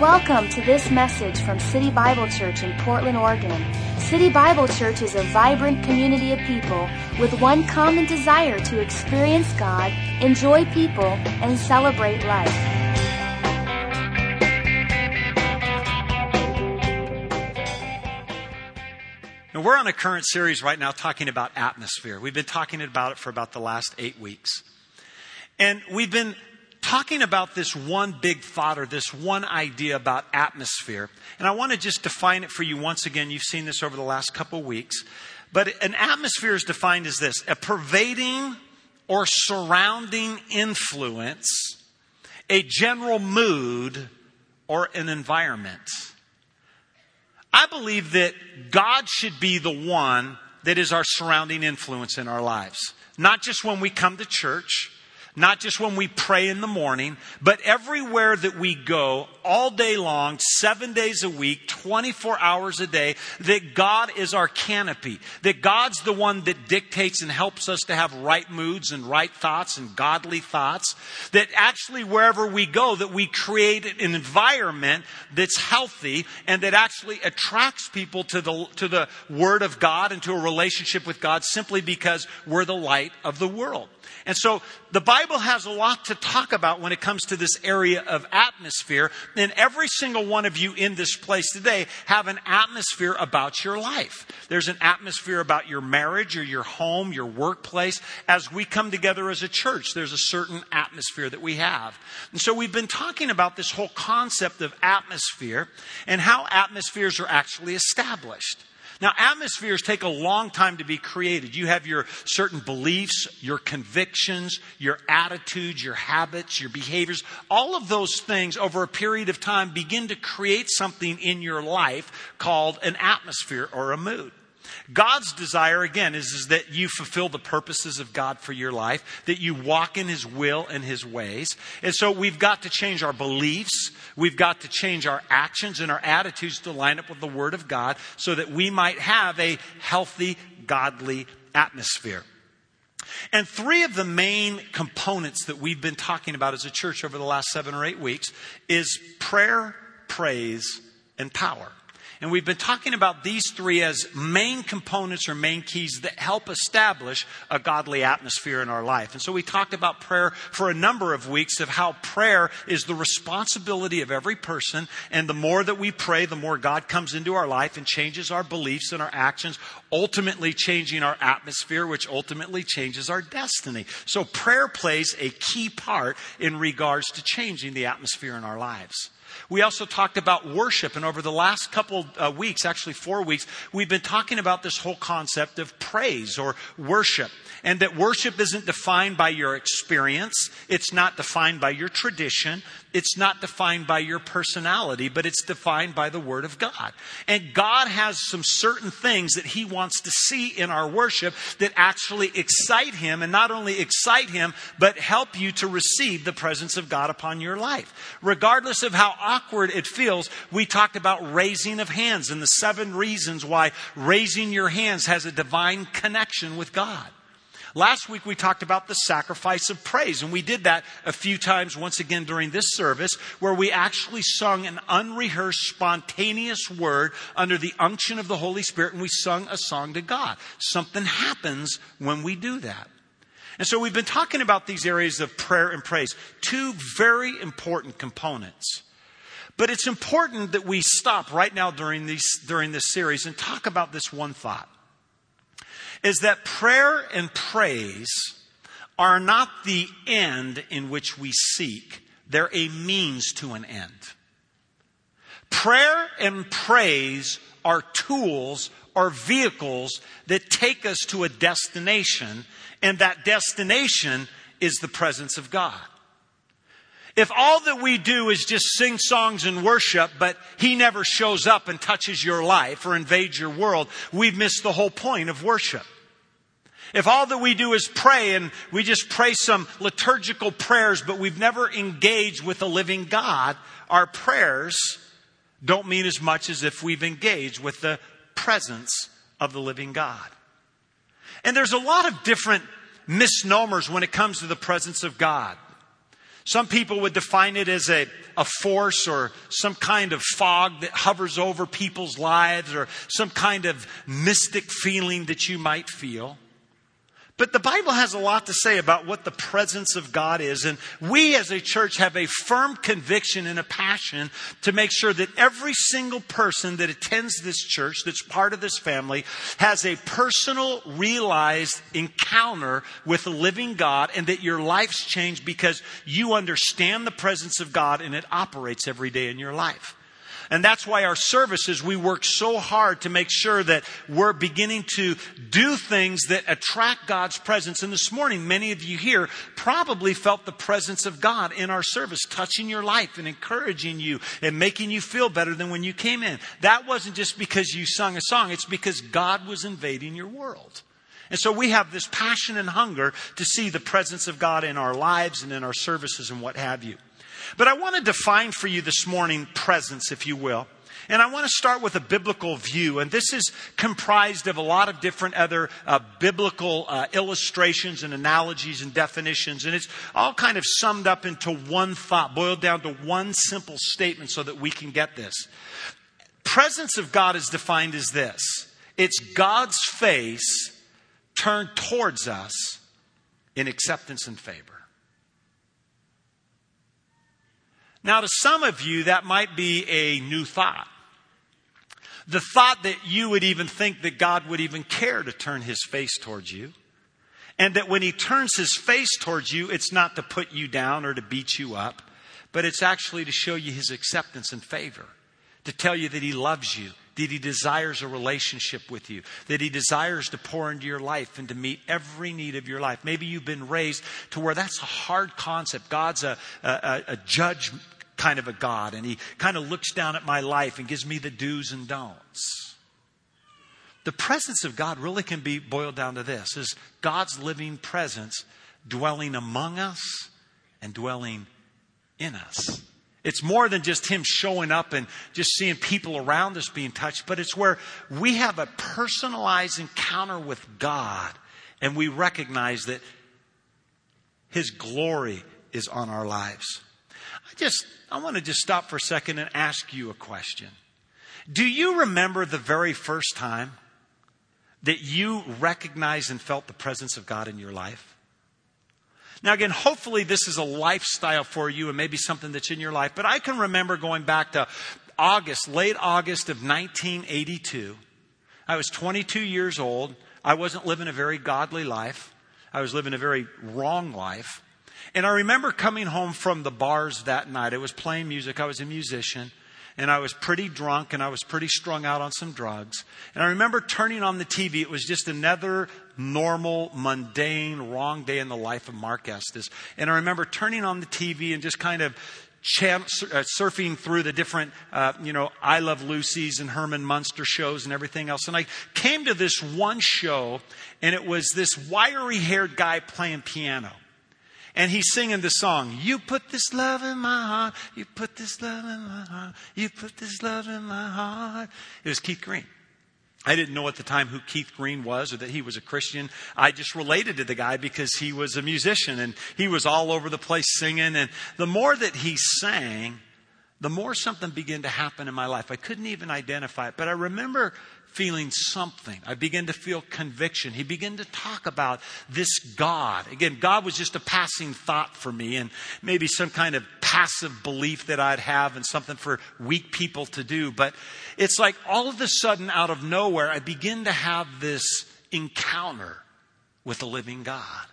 Welcome to this message from City Bible Church in Portland, Oregon. City Bible Church is a vibrant community of people with one common desire to experience God, enjoy people, and celebrate life. Now, we're on a current series right now talking about atmosphere. We've been talking about it for about the last eight weeks. And we've been talking about this one big thought or this one idea about atmosphere. And I want to just define it for you once again. You've seen this over the last couple weeks. But an atmosphere is defined as this a pervading or surrounding influence, a general mood, or an environment. I believe that God should be the one that is our surrounding influence in our lives. Not just when we come to church, not just when we pray in the morning, but everywhere that we go, all day long, seven days a week, 24 hours a day, that God is our canopy. That God's the one that dictates and helps us to have right moods and right thoughts and godly thoughts. That actually wherever we go, that we create an environment that's healthy and that actually attracts people to the, to the Word of God and to a relationship with God simply because we're the light of the world. And so the Bible has a lot to talk about when it comes to this area of atmosphere. And every single one of you in this place today have an atmosphere about your life. There's an atmosphere about your marriage or your home, your workplace. As we come together as a church, there's a certain atmosphere that we have. And so we've been talking about this whole concept of atmosphere and how atmospheres are actually established. Now, atmospheres take a long time to be created. You have your certain beliefs, your convictions, your attitudes, your habits, your behaviors. All of those things over a period of time begin to create something in your life called an atmosphere or a mood. God's desire, again, is, is, that you fulfill the purposes of God for your life, that you walk in His will and His ways. And so we've got to change our beliefs. We've got to change our actions and our attitudes to line up with the Word of God so that we might have a healthy, godly atmosphere. And three of the main components that we've been talking about as a church over the last seven or eight weeks is prayer, praise, and power. And we've been talking about these three as main components or main keys that help establish a godly atmosphere in our life. And so we talked about prayer for a number of weeks of how prayer is the responsibility of every person. And the more that we pray, the more God comes into our life and changes our beliefs and our actions, ultimately changing our atmosphere, which ultimately changes our destiny. So prayer plays a key part in regards to changing the atmosphere in our lives. We also talked about worship, and over the last couple uh, weeks, actually four weeks, we've been talking about this whole concept of praise or worship. And that worship isn't defined by your experience, it's not defined by your tradition, it's not defined by your personality, but it's defined by the Word of God. And God has some certain things that He wants to see in our worship that actually excite Him, and not only excite Him, but help you to receive the presence of God upon your life. Regardless of how awkward it feels, we talked about raising of hands and the seven reasons why raising your hands has a divine connection with God. Last week we talked about the sacrifice of praise, and we did that a few times once again during this service, where we actually sung an unrehearsed, spontaneous word under the unction of the Holy Spirit, and we sung a song to God. Something happens when we do that. And so we've been talking about these areas of prayer and praise, two very important components. But it's important that we stop right now during, these, during this series and talk about this one thought is that prayer and praise are not the end in which we seek, they're a means to an end. Prayer and praise are tools or vehicles that take us to a destination, and that destination is the presence of God. If all that we do is just sing songs and worship, but He never shows up and touches your life or invades your world, we've missed the whole point of worship. If all that we do is pray and we just pray some liturgical prayers, but we've never engaged with the living God, our prayers don't mean as much as if we've engaged with the presence of the living God. And there's a lot of different misnomers when it comes to the presence of God. Some people would define it as a, a force or some kind of fog that hovers over people's lives or some kind of mystic feeling that you might feel. But the Bible has a lot to say about what the presence of God is. And we as a church have a firm conviction and a passion to make sure that every single person that attends this church, that's part of this family, has a personal, realized encounter with the living God and that your life's changed because you understand the presence of God and it operates every day in your life. And that's why our services, we work so hard to make sure that we're beginning to do things that attract God's presence. And this morning, many of you here probably felt the presence of God in our service, touching your life and encouraging you and making you feel better than when you came in. That wasn't just because you sung a song, it's because God was invading your world. And so we have this passion and hunger to see the presence of God in our lives and in our services and what have you. But I want to define for you this morning presence, if you will. And I want to start with a biblical view. And this is comprised of a lot of different other uh, biblical uh, illustrations and analogies and definitions. And it's all kind of summed up into one thought, boiled down to one simple statement so that we can get this. Presence of God is defined as this it's God's face turned towards us in acceptance and favor. Now, to some of you, that might be a new thought. The thought that you would even think that God would even care to turn his face towards you. And that when he turns his face towards you, it's not to put you down or to beat you up, but it's actually to show you his acceptance and favor, to tell you that he loves you, that he desires a relationship with you, that he desires to pour into your life and to meet every need of your life. Maybe you've been raised to where that's a hard concept. God's a, a, a judge kind of a God, and he kind of looks down at my life and gives me the do's and don'ts. The presence of God really can be boiled down to this is God's living presence dwelling among us and dwelling in us. It's more than just Him showing up and just seeing people around us being touched, but it's where we have a personalized encounter with God and we recognize that His glory is on our lives. I just, I want to just stop for a second and ask you a question. Do you remember the very first time that you recognized and felt the presence of God in your life? Now, again, hopefully this is a lifestyle for you and maybe something that's in your life, but I can remember going back to August, late August of 1982. I was 22 years old. I wasn't living a very godly life. I was living a very wrong life. And I remember coming home from the bars that night. I was playing music. I was a musician. And I was pretty drunk and I was pretty strung out on some drugs. And I remember turning on the TV. It was just another normal, mundane, wrong day in the life of Marc Estes. And I remember turning on the TV and just kind of uh, surfing through the different, uh, you know, I Love Lucy's and Herman Munster shows and everything else. And I came to this one show, and it was this wiry haired guy playing piano. And he's singing the song, You put this love in my heart, you put this love in my heart, you put this love in my heart. It was Keith Green. I didn't know at the time who Keith Green was or that he was a Christian. I just related to the guy because he was a musician and he was all over the place singing. And the more that he sang, the more something began to happen in my life. I couldn't even identify it, but I remember feeling something. I began to feel conviction. He began to talk about this God. Again, God was just a passing thought for me and maybe some kind of passive belief that I'd have and something for weak people to do. But it's like all of a sudden, out of nowhere, I begin to have this encounter with the living God.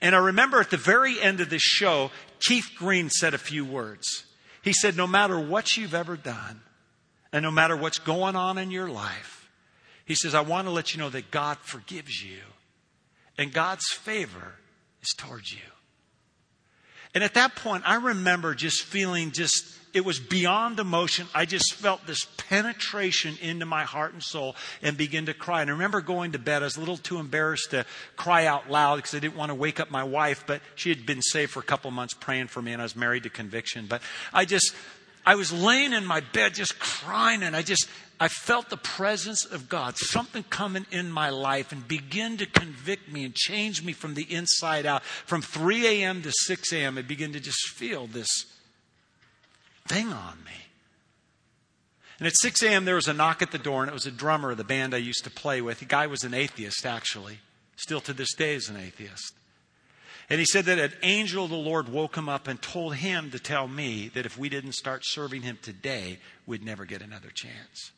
And I remember at the very end of this show, Keith Green said a few words. He said, No matter what you've ever done, and no matter what's going on in your life, he says, I want to let you know that God forgives you and God's favor is towards you. And at that point, I remember just feeling just, it was beyond emotion. I just felt this penetration into my heart and soul and began to cry. And I remember going to bed. I was a little too embarrassed to cry out loud because I didn't want to wake up my wife, but she had been saved for a couple months praying for me and I was married to conviction. But I just I was laying in my bed just crying and I just, I felt the presence of God, something coming in my life and begin to convict me and change me from the inside out. From 3 a.m. to 6 a.m., I begin to just feel this thing on me. And at 6 a.m., there was a knock at the door, and it was a drummer of the band I used to play with. The guy was an atheist, actually. Still to this day is an atheist. And he said that an angel of the Lord woke him up and told him to tell me that if we didn't start serving him today, we'd never get another chance.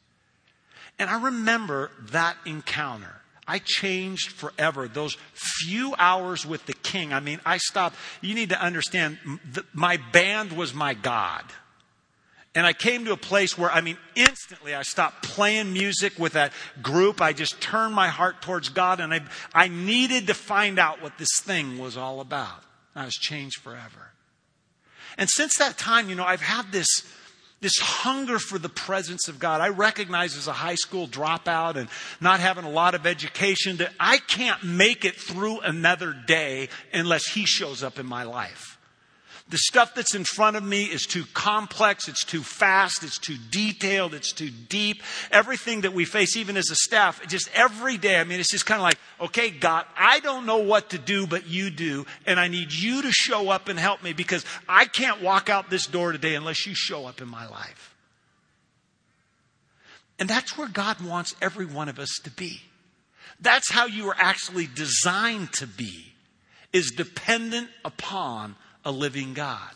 And I remember that encounter. I changed forever. Those few hours with the king. I mean, I stopped. You need to understand, my band was my God. And I came to a place where, I mean, instantly I stopped playing music with that group. I just turned my heart towards God and I, I needed to find out what this thing was all about. I was changed forever. And since that time, you know, I've had this, this hunger for the presence of God. I recognize as a high school dropout and not having a lot of education that I can't make it through another day unless He shows up in my life. The stuff that's in front of me is too complex, it's too fast, it's too detailed, it's too deep. Everything that we face, even as a staff, just every day, I mean, it's just kind of like, okay, God, I don't know what to do, but you do, and I need you to show up and help me because I can't walk out this door today unless you show up in my life. And that's where God wants every one of us to be. That's how you are actually designed to be, is dependent upon a living God.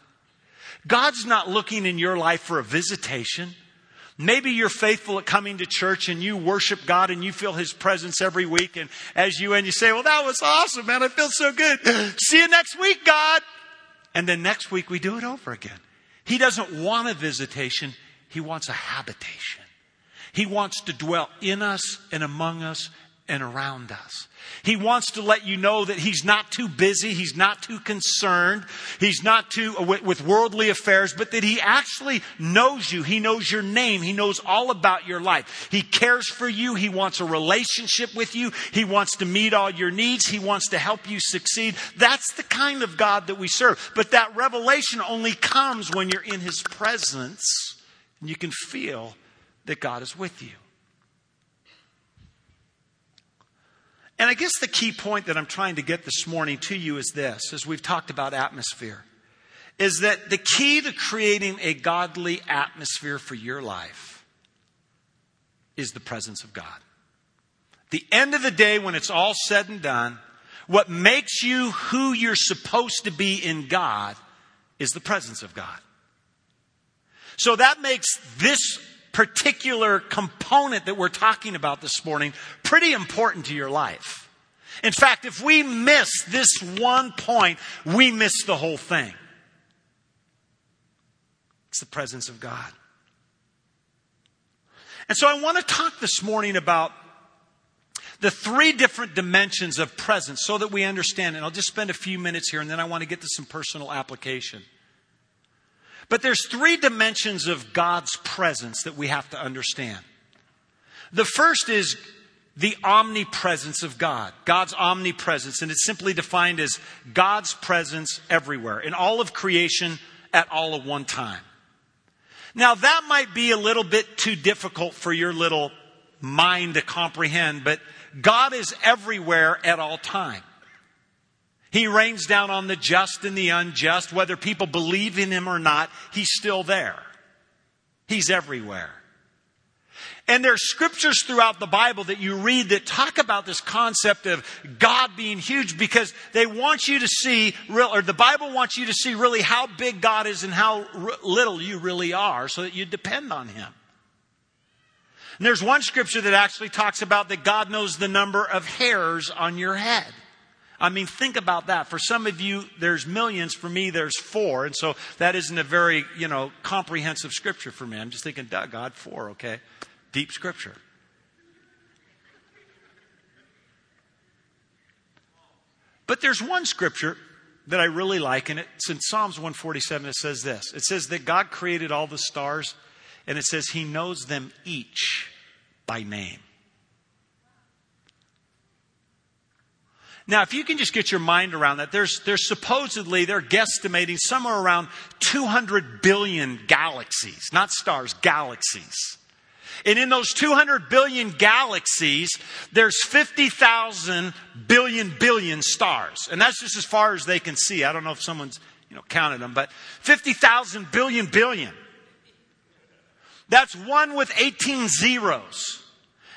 God's not looking in your life for a visitation. Maybe you're faithful at coming to church and you worship God and you feel His presence every week. And as you and you say, Well, that was awesome, man. I feel so good. See you next week, God. And then next week we do it over again. He doesn't want a visitation, He wants a habitation. He wants to dwell in us and among us and around us. He wants to let you know that he's not too busy, he's not too concerned, he's not too uh, with worldly affairs, but that he actually knows you. He knows your name, he knows all about your life. He cares for you, he wants a relationship with you, he wants to meet all your needs, he wants to help you succeed. That's the kind of God that we serve. But that revelation only comes when you're in his presence and you can feel that God is with you. And I guess the key point that I'm trying to get this morning to you is this, as we've talked about atmosphere, is that the key to creating a godly atmosphere for your life is the presence of God. The end of the day, when it's all said and done, what makes you who you're supposed to be in God is the presence of God. So that makes this particular component that we're talking about this morning pretty important to your life. In fact, if we miss this one point, we miss the whole thing. It's the presence of God. And so I want to talk this morning about the three different dimensions of presence so that we understand. And I'll just spend a few minutes here and then I want to get to some personal application. But there's three dimensions of God's presence that we have to understand. The first is the omnipresence of God, God's omnipresence, and it's simply defined as God's presence everywhere, in all of creation at all at one time. Now, that might be a little bit too difficult for your little mind to comprehend, but God is everywhere at all time. He rains down on the just and the unjust. Whether people believe in him or not, he's still there. He's everywhere. And there's scriptures throughout the Bible that you read that talk about this concept of God being huge because they want you to see real, or the Bible wants you to see really how big God is and how little you really are so that you depend on Him. And there's one scripture that actually talks about that God knows the number of hairs on your head. I mean, think about that. For some of you, there's millions. For me, there's four. And so that isn't a very, you know, comprehensive scripture for me. I'm just thinking, God, four, okay? Deep scripture. But there's one scripture that I really like, and it's in Psalms 147. It says this It says that God created all the stars, and it says He knows them each by name. Now, if you can just get your mind around that, there's, there's supposedly, they're guesstimating somewhere around 200 billion galaxies, not stars, galaxies. And in those 200 billion galaxies, there's 50,000 billion billion stars. And that's just as far as they can see. I don't know if someone's, you know, counted them, but 50,000 billion billion. That's one with 18 zeros.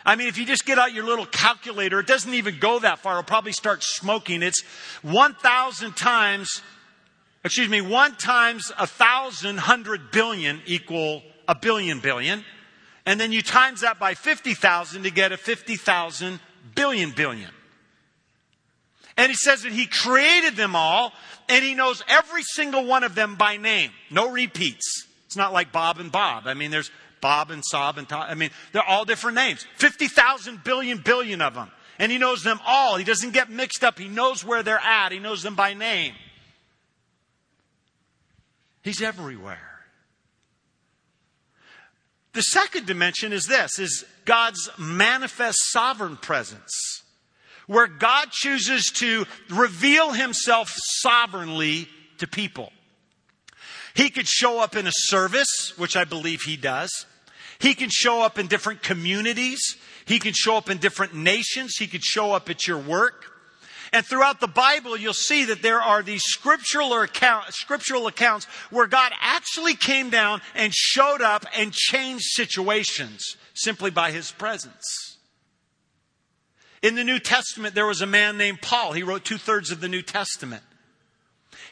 I mean, if you just get out your little calculator, it doesn't even go that far. It'll probably start smoking. It's 1,000 times, excuse me, one times a thousand hundred billion equal a billion billion. And then you times that by 50,000 to get a 50,000 billion billion. And he says that he created them all and he knows every single one of them by name. No repeats. It's not like Bob and Bob. I mean, there's Bob and Sob and Tom. I mean, they're all different names. 50,000 billion billion of them. And he knows them all. He doesn't get mixed up. He knows where they're at. He knows them by name. He's everywhere. The second dimension is this, is God's manifest sovereign presence, where God chooses to reveal himself sovereignly to people. He could show up in a service, which I believe he does. He can show up in different communities. He can show up in different nations. He could show up at your work. And throughout the Bible, you'll see that there are these scriptural, account, scriptural accounts where God actually came down and showed up and changed situations simply by his presence. In the New Testament, there was a man named Paul. He wrote two thirds of the New Testament.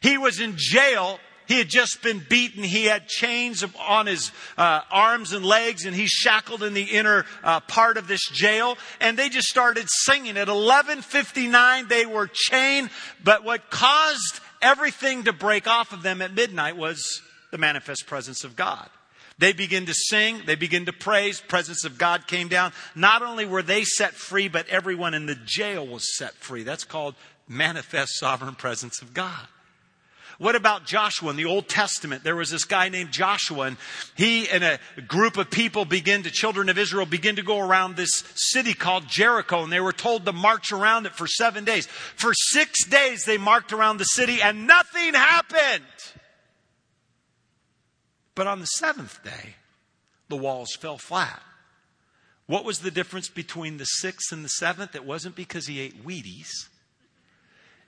He was in jail he had just been beaten. He had chains on his uh, arms and legs, and he's shackled in the inner uh, part of this jail. And they just started singing. At 11:59, they were chained. But what caused everything to break off of them at midnight was the manifest presence of God. They begin to sing, they begin to praise, presence of God came down. Not only were they set free, but everyone in the jail was set free. That's called manifest sovereign presence of God. What about Joshua in the Old Testament? There was this guy named Joshua and he and a group of people begin to, children of Israel begin to go around this city called Jericho and they were told to march around it for seven days. For six days they marched around the city and nothing happened. But on the seventh day, the walls fell flat. What was the difference between the sixth and the seventh? It wasn't because he ate Wheaties.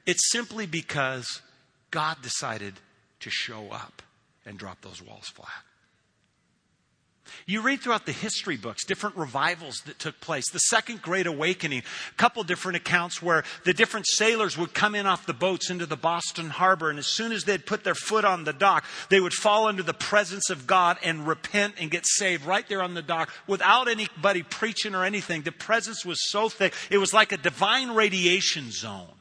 It's simply because God decided to show up and drop those walls flat. You read throughout the history books different revivals that took place. The Second Great Awakening, a couple different accounts where the different sailors would come in off the boats into the Boston Harbor, and as soon as they'd put their foot on the dock, they would fall under the presence of God and repent and get saved right there on the dock without anybody preaching or anything. The presence was so thick, it was like a divine radiation zone.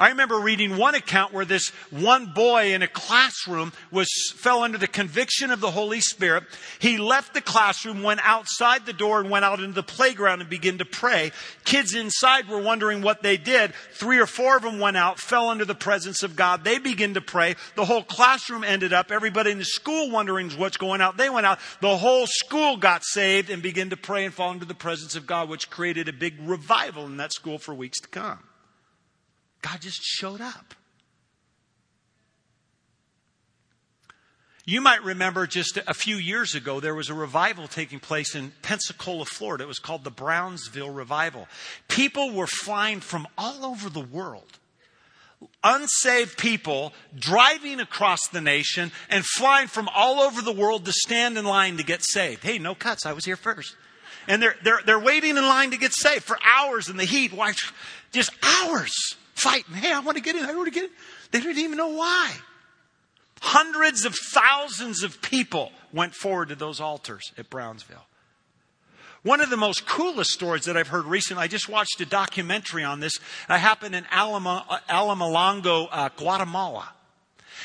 I remember reading one account where this one boy in a classroom was, fell under the conviction of the Holy Spirit. He left the classroom, went outside the door and went out into the playground and began to pray. Kids inside were wondering what they did. Three or four of them went out, fell under the presence of God. They began to pray. The whole classroom ended up, everybody in the school wondering what's going on. They went out. The whole school got saved and began to pray and fall into the presence of God, which created a big revival in that school for weeks to come. God just showed up. You might remember just a few years ago, there was a revival taking place in Pensacola, Florida. It was called the Brownsville Revival. People were flying from all over the world. Unsaved people driving across the nation and flying from all over the world to stand in line to get saved. Hey, no cuts. I was here first. And they're, they're, they're waiting in line to get saved for hours in the heat. Why? Just hours fighting. Hey, I want to get in. I want to get in. They didn't even know why. Hundreds of thousands of people went forward to those altars at Brownsville. One of the most coolest stories that I've heard recently, I just watched a documentary on this. It happened in Alama, Alamalongo, uh, Guatemala.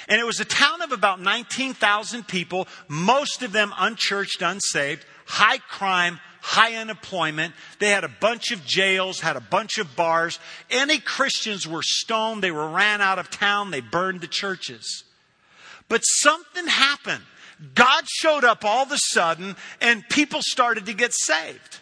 And it was a town of about 19,000 people, most of them unchurched, unsaved, high crime, high unemployment. They had a bunch of jails, had a bunch of bars. Any Christians were stoned. They were ran out of town. They burned the churches. But something happened. God showed up all of a sudden and people started to get saved.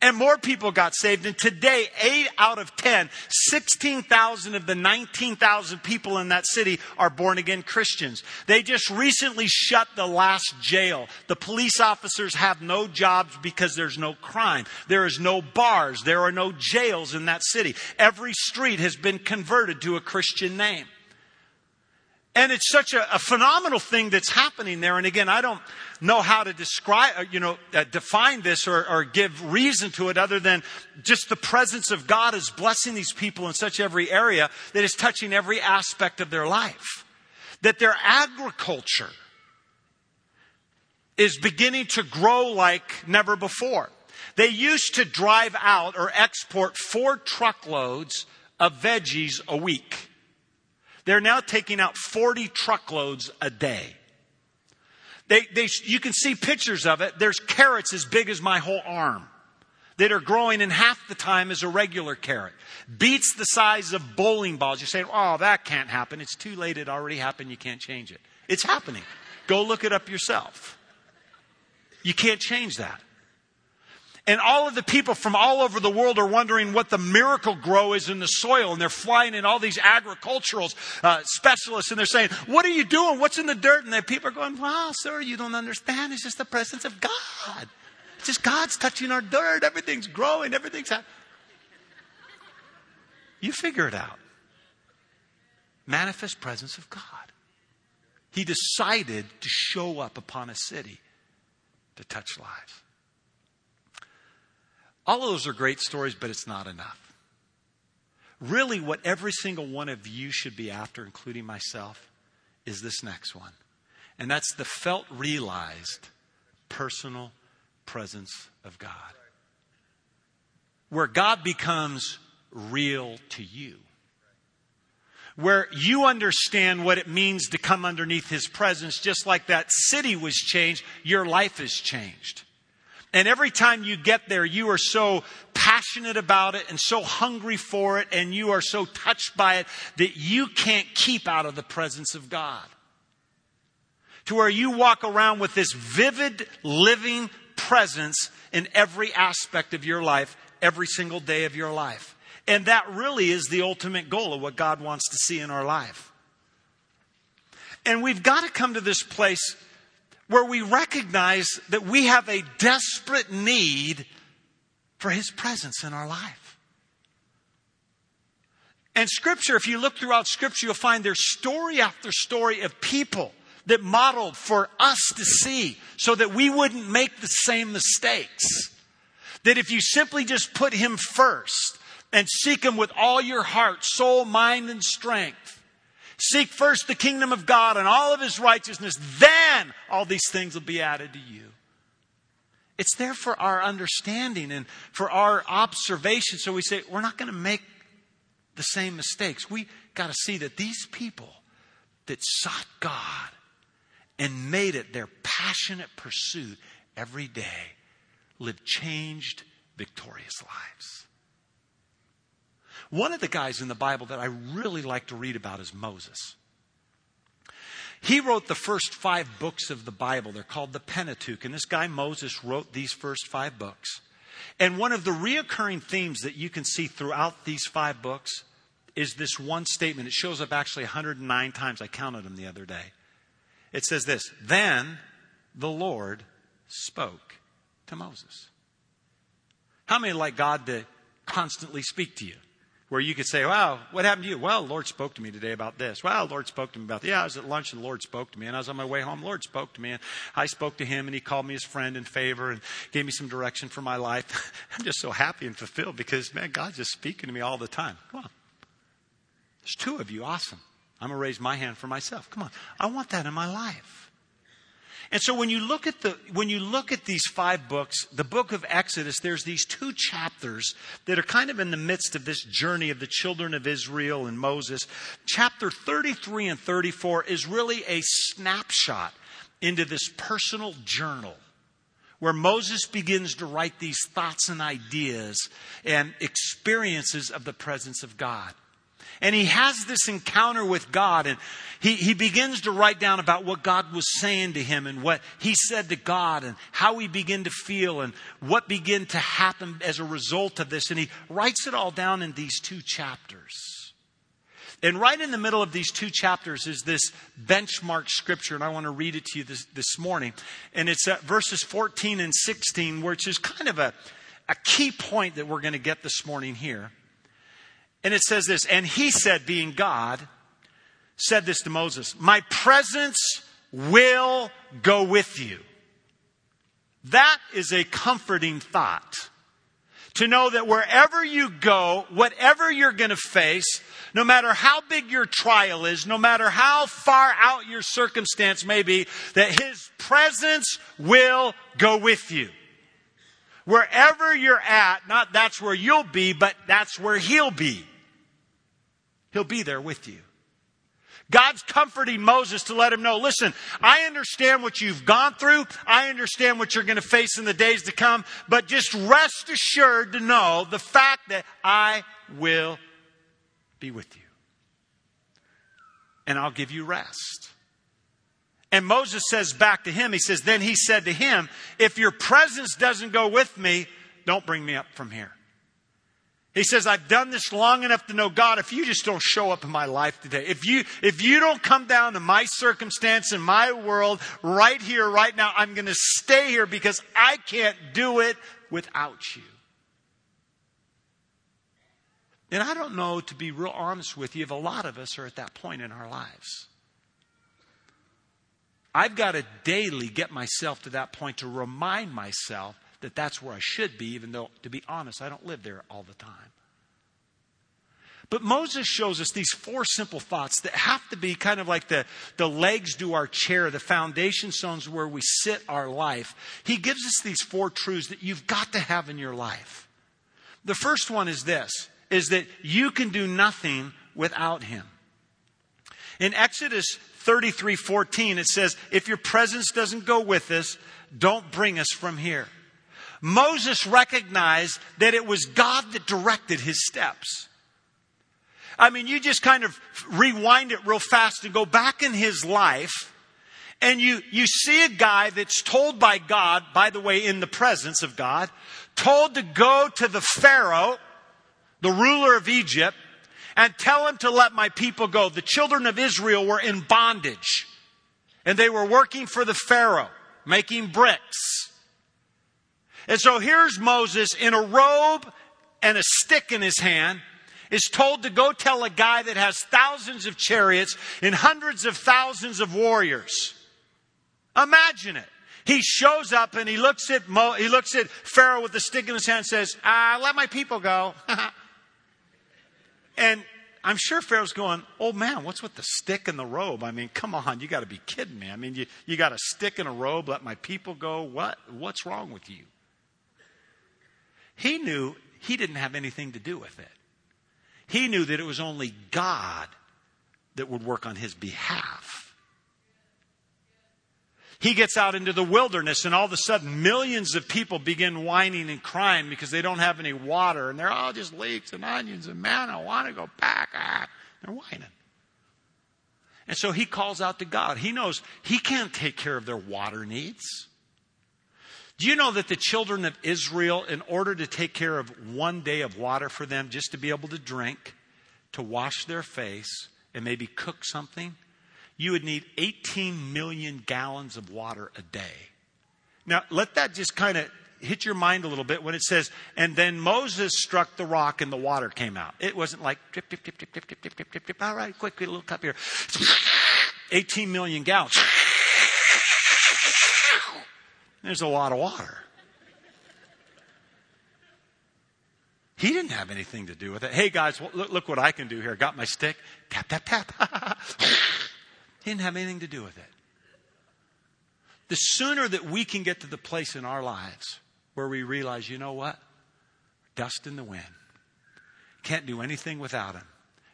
And more people got saved. And today, 8 out of 10, 16,000 of the 19,000 people in that city are born again Christians. They just recently shut the last jail. The police officers have no jobs because there's no crime. There is no bars. There are no jails in that city. Every street has been converted to a Christian name. And it's such a, a, phenomenal thing that's happening there. And again, I don't know how to describe, uh, you know, uh, define this or, or give reason to it other than just the presence of God is blessing these people in such every area that is touching every aspect of their life. That their agriculture is beginning to grow like never before. They used to drive out or export four truckloads of veggies a week. They're now taking out 40 truckloads a day. They, they, you can see pictures of it. There's carrots as big as my whole arm that are growing in half the time as a regular carrot. Beets the size of bowling balls. You say, oh, that can't happen. It's too late. It already happened. You can't change it. It's happening. Go look it up yourself. You can't change that. And all of the people from all over the world are wondering what the miracle grow is in the soil. And they're flying in all these agricultural uh, specialists and they're saying, What are you doing? What's in the dirt? And the people are going, Wow, sir, you don't understand. It's just the presence of God. It's just God's touching our dirt. Everything's growing. Everything's happening. You figure it out. Manifest presence of God. He decided to show up upon a city to touch lives. All of those are great stories, but it's not enough. Really, what every single one of you should be after, including myself, is this next one. And that's the felt realized personal presence of God. Where God becomes real to you. Where you understand what it means to come underneath His presence, just like that city was changed, your life is changed. And every time you get there, you are so passionate about it and so hungry for it and you are so touched by it that you can't keep out of the presence of God. To where you walk around with this vivid, living presence in every aspect of your life, every single day of your life. And that really is the ultimate goal of what God wants to see in our life. And we've got to come to this place where we recognize that we have a desperate need for His presence in our life. And Scripture, if you look throughout Scripture, you'll find there's story after story of people that modeled for us to see so that we wouldn't make the same mistakes. That if you simply just put Him first and seek Him with all your heart, soul, mind, and strength, Seek first the kingdom of God and all of his righteousness, then all these things will be added to you. It's there for our understanding and for our observation. So we say, we're not going to make the same mistakes. We got to see that these people that sought God and made it their passionate pursuit every day lived changed, victorious lives. One of the guys in the Bible that I really like to read about is Moses. He wrote the first five books of the Bible. They're called the Pentateuch. And this guy, Moses, wrote these first five books. And one of the reoccurring themes that you can see throughout these five books is this one statement. It shows up actually 109 times. I counted them the other day. It says this Then the Lord spoke to Moses. How many like God to constantly speak to you? Where you could say, wow, what happened to you? Well, Lord spoke to me today about this. Well, the Lord spoke to me about that. Yeah, I was at lunch and the Lord spoke to me. And I was on my way home. Lord spoke to me and I spoke to him and he called me his friend in favor and gave me some direction for my life. I'm just so happy and fulfilled because, man, God's just speaking to me all the time. Come on. There's two of you. Awesome. I'm going to raise my hand for myself. Come on. I want that in my life. And so when you look at the, when you look at these five books, the book of Exodus, there's these two chapters that are kind of in the midst of this journey of the children of Israel and Moses. Chapter 33 and 34 is really a snapshot into this personal journal where Moses begins to write these thoughts and ideas and experiences of the presence of God. And he has this encounter with God and he, he begins to write down about what God was saying to him and what he said to God and how he began to feel and what began to happen as a result of this. And he writes it all down in these two chapters. And right in the middle of these two chapters is this benchmark scripture, and I want to read it to you this, this morning. And it's at verses 14 and 16, which is kind of a, a key point that we're going to get this morning here. And it says this, and he said, being God, said this to Moses, My presence will go with you. That is a comforting thought. To know that wherever you go, whatever you're going to face, no matter how big your trial is, no matter how far out your circumstance may be, that His presence will go with you. Wherever you're at, not that's where you'll be, but that's where He'll be. He'll be there with you. God's comforting Moses to let him know, listen, I understand what you've gone through. I understand what you're going to face in the days to come, but just rest assured to know the fact that I will be with you. And I'll give you rest. And Moses says back to him, he says, Then he said to him, If your presence doesn't go with me, don't bring me up from here. He says, I've done this long enough to know God, if you just don't show up in my life today, if you, if you don't come down to my circumstance in my world right here, right now, I'm going to stay here because I can't do it without you. And I don't know, to be real honest with you, if a lot of us are at that point in our lives. I've got to daily get myself to that point to remind myself that that's where I should be, even though, to be honest, I don't live there all the time. But Moses shows us these four simple thoughts that have to be kind of like the, the legs to our chair, the foundation stones where we sit our life. He gives us these four truths that you've got to have in your life. The first one is this is that you can do nothing without him. In Exodus 33 14, it says, If your presence doesn't go with us, don't bring us from here. Moses recognized that it was God that directed his steps. I mean, you just kind of rewind it real fast and go back in his life, and you, you see a guy that's told by God, by the way, in the presence of God, told to go to the Pharaoh the ruler of Egypt, and tell him to let my people go. The children of Israel were in bondage, and they were working for the Pharaoh, making bricks. And so here's Moses in a robe and a stick in his hand, is told to go tell a guy that has thousands of chariots and hundreds of thousands of warriors. Imagine it. He shows up and he looks at Mo, he looks at Pharaoh with the stick in his hand and says, ah, let my people go. And I'm sure Pharaoh's going, oh man, what's with the stick and the robe? I mean, come on, you got to be kidding me. I mean, you, you got a stick and a robe, let my people go. What? What's wrong with you? He knew he didn't have anything to do with it. He knew that it was only God that would work on his behalf. He gets out into the wilderness, and all of a sudden, millions of people begin whining and crying because they don't have any water, and they're all just leeks and onions, and man, I want to go back. Ah, they're whining. And so he calls out to God. He knows he can't take care of their water needs. Do you know that the children of Israel, in order to take care of one day of water for them, just to be able to drink, to wash their face, and maybe cook something, you would need 18 million gallons of water a day. Now, let that just kind of hit your mind a little bit when it says, and then Moses struck the rock and the water came out. It wasn't like drip, drip, drip, drip, drip, drip, drip, drip, drip. All right, quick, get a little cup here. 18 million gallons. There's a lot of water. He didn't have anything to do with it. Hey guys, look, look what I can do here. Got my stick. Tap, tap, tap. He didn't have anything to do with it. The sooner that we can get to the place in our lives where we realize, you know what? Dust in the wind. Can't do anything without Him.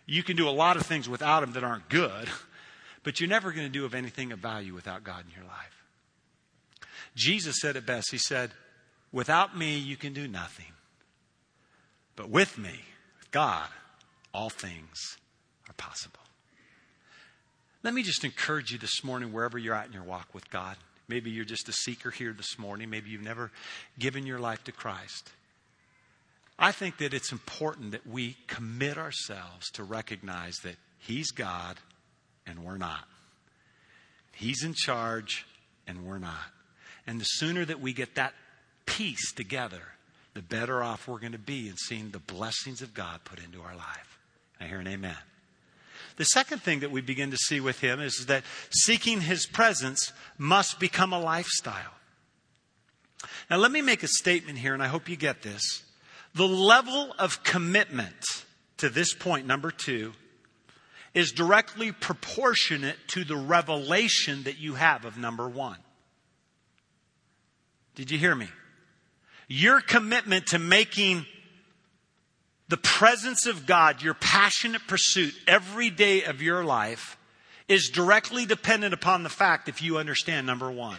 You can do a lot of things without Him that aren't good, but you're never going to do of anything of value without God in your life. Jesus said it best. He said, Without me, you can do nothing. But with me, with God, all things are possible. Let me just encourage you this morning, wherever you're at in your walk with God. Maybe you're just a seeker here this morning. Maybe you've never given your life to Christ. I think that it's important that we commit ourselves to recognize that He's God and we're not. He's in charge and we're not. And the sooner that we get that piece together, the better off we're going to be in seeing the blessings of God put into our life. I hear an amen. The second thing that we begin to see with him is that seeking his presence must become a lifestyle. Now, let me make a statement here, and I hope you get this. The level of commitment to this point, number two, is directly proportionate to the revelation that you have of number one. Did you hear me? Your commitment to making the presence of God your passionate pursuit every day of your life is directly dependent upon the fact if you understand number one.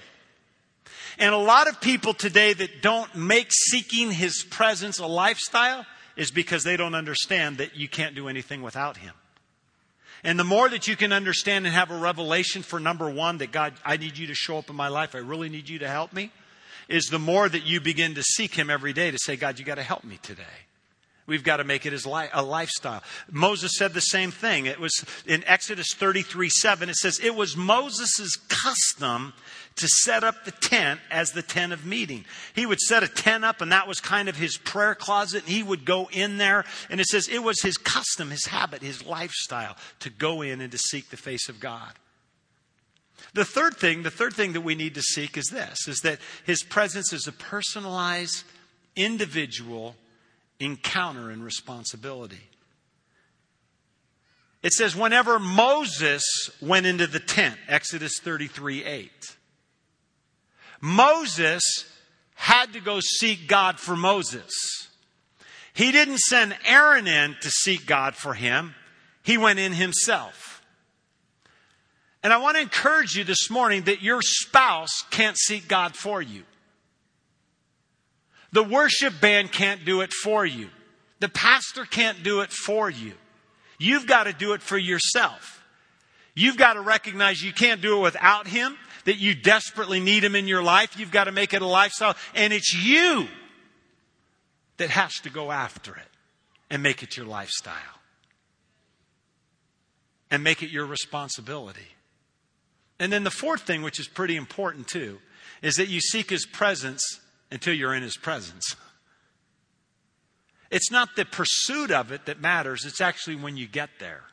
And a lot of people today that don't make seeking His presence a lifestyle is because they don't understand that you can't do anything without Him. And the more that you can understand and have a revelation for number one, that God, I need you to show up in my life. I really need you to help me is the more that you begin to seek Him every day to say, God, you got to help me today. We've got to make it as a lifestyle. Moses said the same thing. It was in Exodus 33 7, it says, It was Moses' custom to set up the tent as the tent of meeting. He would set a tent up, and that was kind of his prayer closet, and he would go in there. And it says it was his custom, his habit, his lifestyle to go in and to seek the face of God. The third thing, the third thing that we need to seek is this, is that his presence is a personalized, individual encounter and responsibility. It says, whenever Moses went into the tent, Exodus 33 8, Moses had to go seek God for Moses. He didn't send Aaron in to seek God for him, he went in himself. And I want to encourage you this morning that your spouse can't seek God for you. The worship band can't do it for you. The pastor can't do it for you. You've got to do it for yourself. You've got to recognize you can't do it without Him, that you desperately need Him in your life. You've got to make it a lifestyle. And it's you that has to go after it and make it your lifestyle and make it your responsibility. And then the fourth thing, which is pretty important too, is that you seek his presence until you're in his presence. It's not the pursuit of it that matters, it's actually when you get there.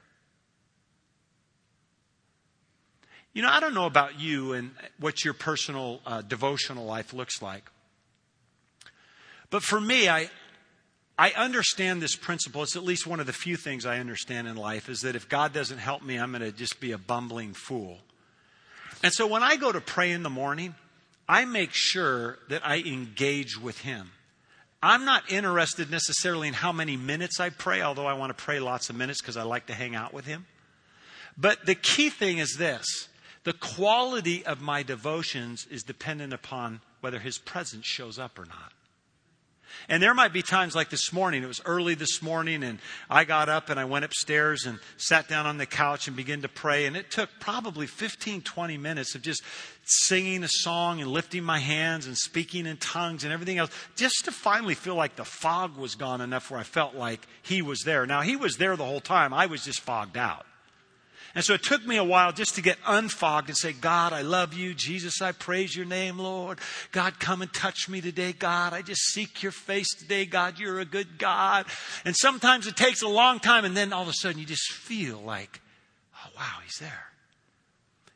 You know, I don't know about you and what your personal uh, devotional life looks like. But for me, I, I understand this principle. It's at least one of the few things I understand in life is that if God doesn't help me, I'm going to just be a bumbling fool. And so when I go to pray in the morning, I make sure that I engage with Him. I'm not interested necessarily in how many minutes I pray, although I want to pray lots of minutes because I like to hang out with Him. But the key thing is this the quality of my devotions is dependent upon whether His presence shows up or not. And there might be times like this morning. It was early this morning, and I got up and I went upstairs and sat down on the couch and began to pray. And it took probably 15, 20 minutes of just singing a song and lifting my hands and speaking in tongues and everything else, just to finally feel like the fog was gone enough where I felt like He was there. Now, He was there the whole time, I was just fogged out. And so it took me a while just to get unfogged and say, God, I love you. Jesus, I praise your name, Lord. God, come and touch me today, God. I just seek your face today, God. You're a good God. And sometimes it takes a long time, and then all of a sudden you just feel like, oh, wow, he's there.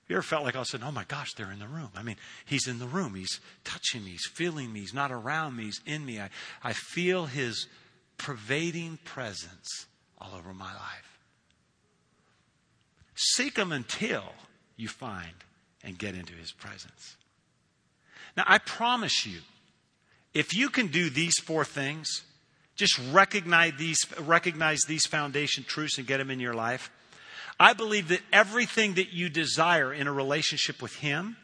You ever felt like all of a sudden, oh my gosh, they're in the room? I mean, he's in the room. He's touching me. He's feeling me. He's not around me. He's in me. I, I feel his pervading presence all over my life. Seek Him until you find and get into His presence. Now, I promise you, if you can do these four things, just recognize these, recognize these foundation truths and get them in your life, I believe that everything that you desire in a relationship with Him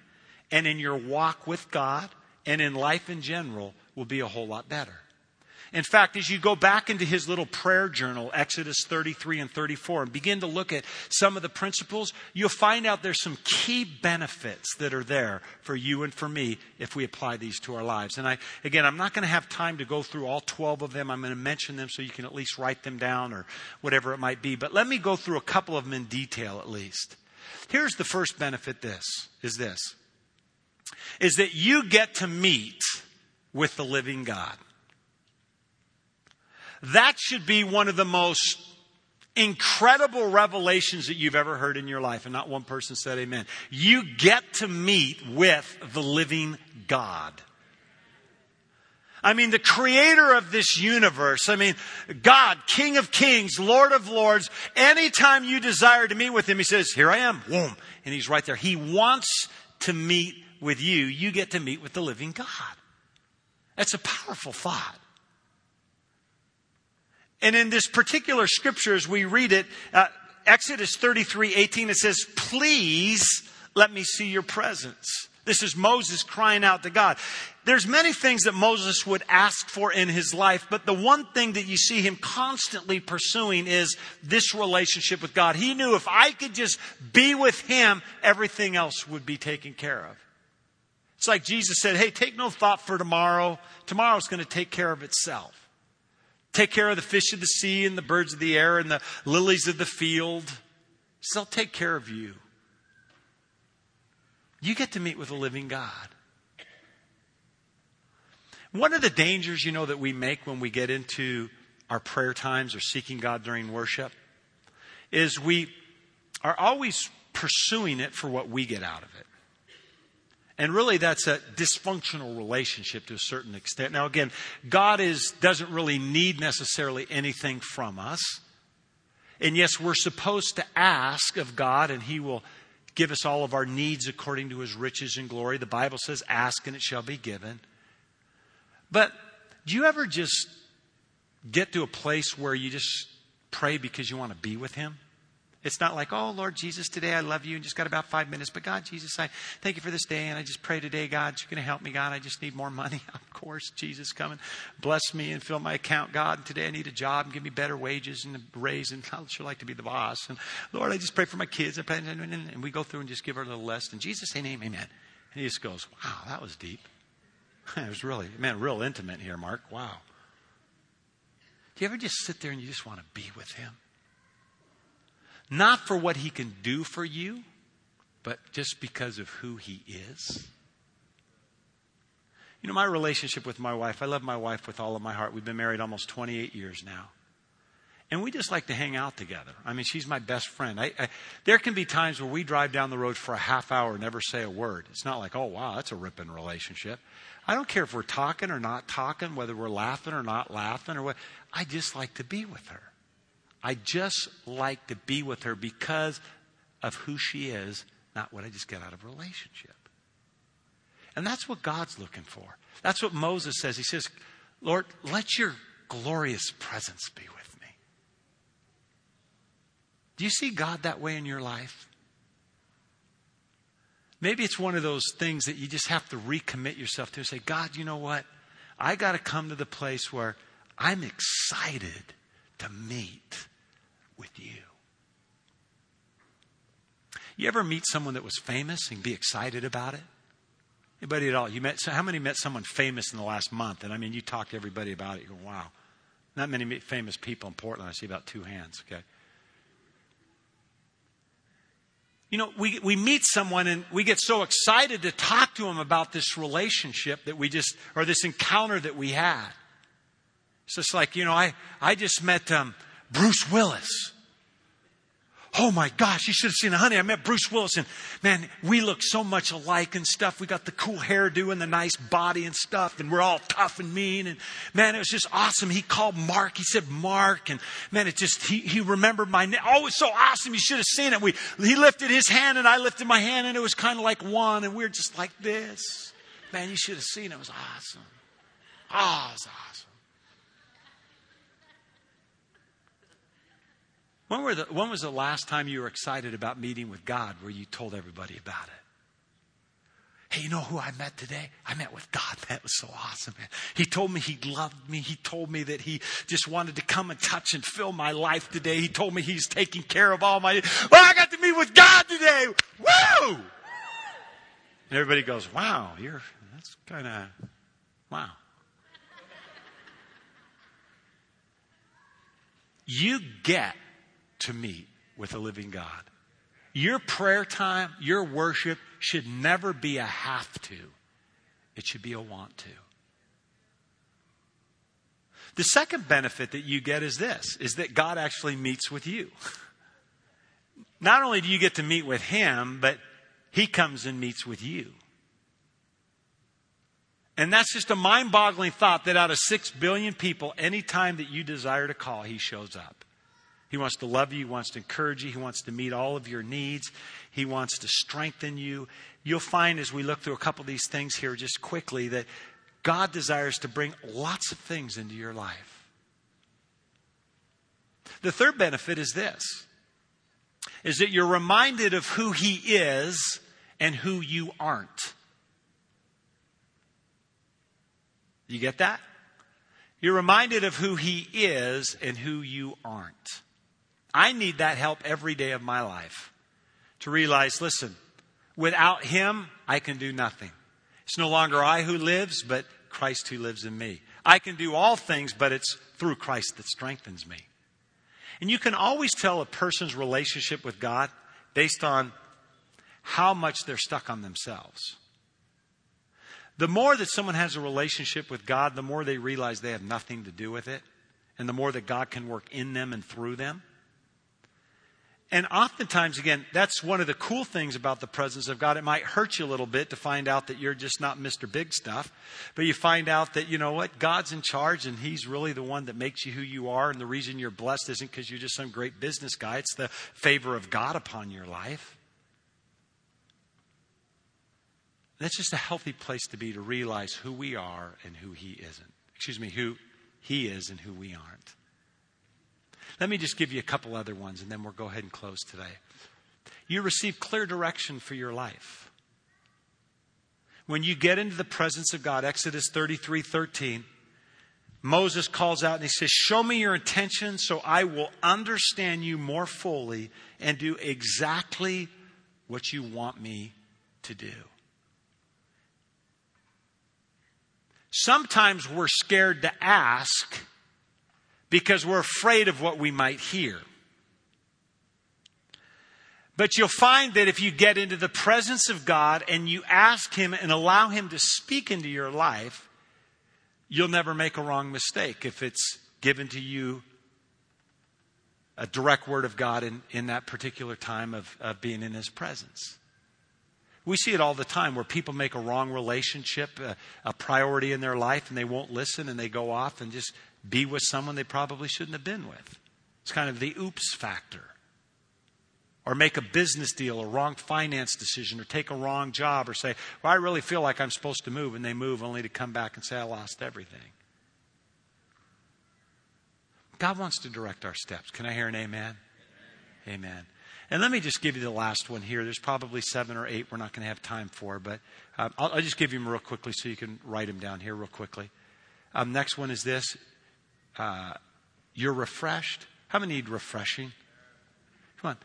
and in your walk with God and in life in general will be a whole lot better. In fact, as you go back into his little prayer journal, Exodus 33 and 34, and begin to look at some of the principles, you'll find out there's some key benefits that are there for you and for me if we apply these to our lives. And I, again, I'm not going to have time to go through all 12 of them. I'm going to mention them so you can at least write them down or whatever it might be. But let me go through a couple of them in detail at least. Here's the first benefit this is this is that you get to meet with the living God. That should be one of the most incredible revelations that you've ever heard in your life. And not one person said amen. You get to meet with the living God. I mean, the creator of this universe. I mean, God, King of kings, Lord of lords. Anytime you desire to meet with him, he says, here I am. Boom. And he's right there. He wants to meet with you. You get to meet with the living God. That's a powerful thought. And in this particular scripture, as we read it, uh, Exodus 33 18, it says, Please let me see your presence. This is Moses crying out to God. There's many things that Moses would ask for in his life, but the one thing that you see him constantly pursuing is this relationship with God. He knew if I could just be with him, everything else would be taken care of. It's like Jesus said, Hey, take no thought for tomorrow. Tomorrow's going to take care of itself. Take care of the fish of the sea and the birds of the air and the lilies of the field. So I'll take care of you. You get to meet with a living God. One of the dangers, you know, that we make when we get into our prayer times or seeking God during worship is we are always pursuing it for what we get out of it. And really, that's a dysfunctional relationship to a certain extent. Now, again, God is, doesn't really need necessarily anything from us. And yes, we're supposed to ask of God, and He will give us all of our needs according to His riches and glory. The Bible says, Ask and it shall be given. But do you ever just get to a place where you just pray because you want to be with Him? It's not like, oh, Lord Jesus, today I love you and just got about five minutes. But God, Jesus, I thank you for this day. And I just pray today, God, you're going to help me, God. I just need more money. of course, Jesus, come and bless me and fill my account, God. And today I need a job and give me better wages and a raise. And I'd sure like to be the boss. And Lord, I just pray for my kids. And we go through and just give our little list. And Jesus, say name, amen. And he just goes, wow, that was deep. it was really, man, real intimate here, Marc. Wow. Do you ever just sit there and you just want to be with him? Not for what he can do for you, but just because of who he is. You know, my relationship with my wife, I love my wife with all of my heart. We've been married almost 28 years now. And we just like to hang out together. I mean, she's my best friend. I, I, there can be times where we drive down the road for a half hour and never say a word. It's not like, oh, wow, that's a ripping relationship. I don't care if we're talking or not talking, whether we're laughing or not laughing or what. I just like to be with her. I just like to be with her because of who she is, not what I just get out of a relationship. And that's what God's looking for. That's what Moses says. He says, Lord, let your glorious presence be with me. Do you see God that way in your life? Maybe it's one of those things that you just have to recommit yourself to and say, God, you know what? I got to come to the place where I'm excited to meet with you. You ever meet someone that was famous and be excited about it? Anybody at all? You met so how many met someone famous in the last month? And I mean, you talk to everybody about it. You go, wow, not many famous people in Portland. I see about two hands. Okay. You know, we, we meet someone and we get so excited to talk to them about this relationship that we just, or this encounter that we had. It's just like, you know, I, I just met um, Bruce Willis. Oh my gosh, you should have seen it. Honey, I met Bruce Willis and man, we look so much alike and stuff. We got the cool hairdo and the nice body and stuff and we're all tough and mean. And man, it was just awesome. He called Marc. He said Marc and man, it just, he, he remembered my name. Oh, it's so awesome. You should have seen it. We, he lifted his hand and I lifted my hand and it was kind of like one and we are just like this. Man, you should have seen it. It was awesome. Oh, it was awesome. When, were the, when was the last time you were excited about meeting with God where you told everybody about it? Hey, you know who I met today? I met with God. That was so awesome, man. He told me he loved me. He told me that he just wanted to come and touch and fill my life today. He told me he's taking care of all my. Well, I got to meet with God today. Woo! And everybody goes, "Wow, you're that's kind of wow." You get to meet with a living God. Your prayer time, your worship should never be a have to. It should be a want to. The second benefit that you get is this, is that God actually meets with you. Not only do you get to meet with Him, but He comes and meets with you. And that's just a mind boggling thought that out of six billion people, any time that you desire to call, He shows up. He wants to love you. He wants to encourage you. He wants to meet all of your needs. He wants to strengthen you. You'll find as we look through a couple of these things here just quickly that God desires to bring lots of things into your life. The third benefit is this is that you're reminded of who he is and who you aren't. You get that? You're reminded of who he is and who you aren't. I need that help every day of my life to realize listen, without Him, I can do nothing. It's no longer I who lives, but Christ who lives in me. I can do all things, but it's through Christ that strengthens me. And you can always tell a person's relationship with God based on how much they're stuck on themselves. The more that someone has a relationship with God, the more they realize they have nothing to do with it, and the more that God can work in them and through them. And oftentimes, again, that's one of the cool things about the presence of God. It might hurt you a little bit to find out that you're just not Mr. Big Stuff, but you find out that, you know what, God's in charge and He's really the one that makes you who you are. And the reason you're blessed isn't because you're just some great business guy, it's the favor of God upon your life. That's just a healthy place to be to realize who we are and who He isn't. Excuse me, who He is and who we aren't. Let me just give you a couple other ones and then we'll go ahead and close today. You receive clear direction for your life. When you get into the presence of God, Exodus 33 13, Moses calls out and he says, Show me your intention so I will understand you more fully and do exactly what you want me to do. Sometimes we're scared to ask because we're afraid of what we might hear. But you'll find that if you get into the presence of God and you ask Him and allow Him to speak into your life, you'll never make a wrong mistake if it's given to you a direct word of God in, in that particular time of, of being in His presence. We see it all the time where people make a wrong relationship a, a, priority in their life and they won't listen and they go off and just be with someone they probably shouldn't have been with. It's kind of the oops factor. Or make a business deal, a wrong finance decision, or take a wrong job, or say, Well, I really feel like I'm supposed to move, and they move only to come back and say, I lost everything. God wants to direct our steps. Can I hear an amen? Amen. amen. And let me just give you the last one here. There's probably seven or eight we're not going to have time for, but um, I'll, I'll, just give you them real quickly so you can write them down here real quickly. Um, next one is this uh, you're refreshed. How many need refreshing? Come on.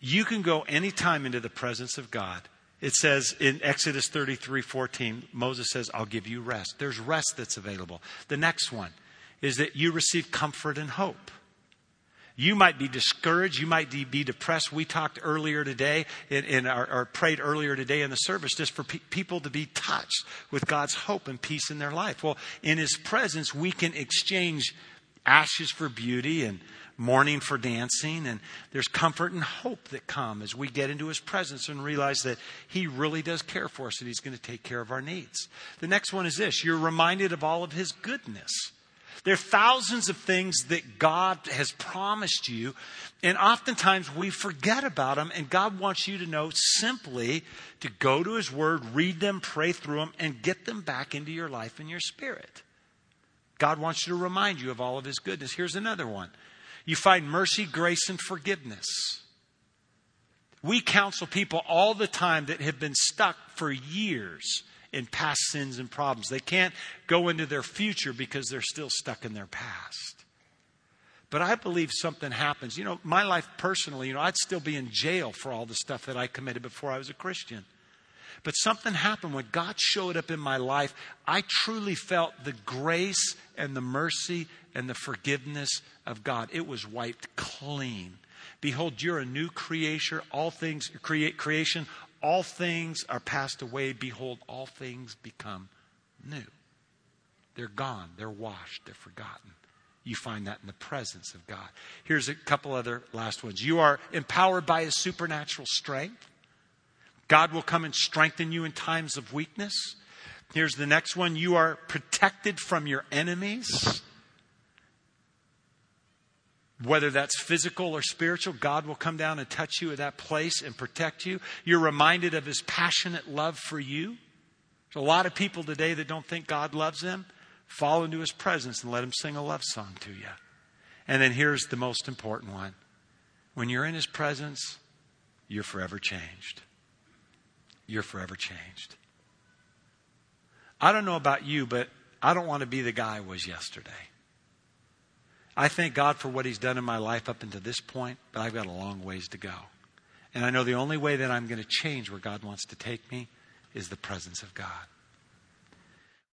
You can go anytime into the presence of God. It says in Exodus 33 14, Moses says, I'll give you rest. There's rest that's available. The next one is that you receive comfort and hope. You might be discouraged. You might be depressed. We talked earlier today, in, in our, or prayed earlier today in the service, just for pe- people to be touched with God's hope and peace in their life. Well, in His presence, we can exchange ashes for beauty and mourning for dancing. And there's comfort and hope that come as we get into His presence and realize that He really does care for us and He's going to take care of our needs. The next one is this you're reminded of all of His goodness. There are thousands of things that God has promised you, and oftentimes we forget about them, and God wants you to know simply to go to His Word, read them, pray through them, and get them back into your life and your spirit. God wants you to remind you of all of His goodness. Here's another one you find mercy, grace, and forgiveness. We counsel people all the time that have been stuck for years in past sins and problems. They can't go into their future because they're still stuck in their past. But I believe something happens. You know, my life personally, you know, I'd still be in jail for all the stuff that I committed before I was a Christian. But something happened when God showed up in my life. I truly felt the grace and the mercy and the forgiveness of God. It was wiped clean. Behold, you're a new creation. All things create creation. All things are passed away. Behold, all things become new. They're gone. They're washed. They're forgotten. You find that in the presence of God. Here's a couple other last ones. You are empowered by His supernatural strength. God will come and strengthen you in times of weakness. Here's the next one. You are protected from your enemies. Whether that's physical or spiritual, God will come down and touch you at that place and protect you. You're reminded of his passionate love for you. There's a lot of people today that don't think God loves them. Fall into his presence and let him sing a love song to you. And then here's the most important one when you're in his presence, you're forever changed. You're forever changed. I don't know about you, but I don't want to be the guy I was yesterday. I thank God for what He's done in my life up until this point, but I've got a long ways to go. And I know the only way that I'm going to change where God wants to take me is the presence of God.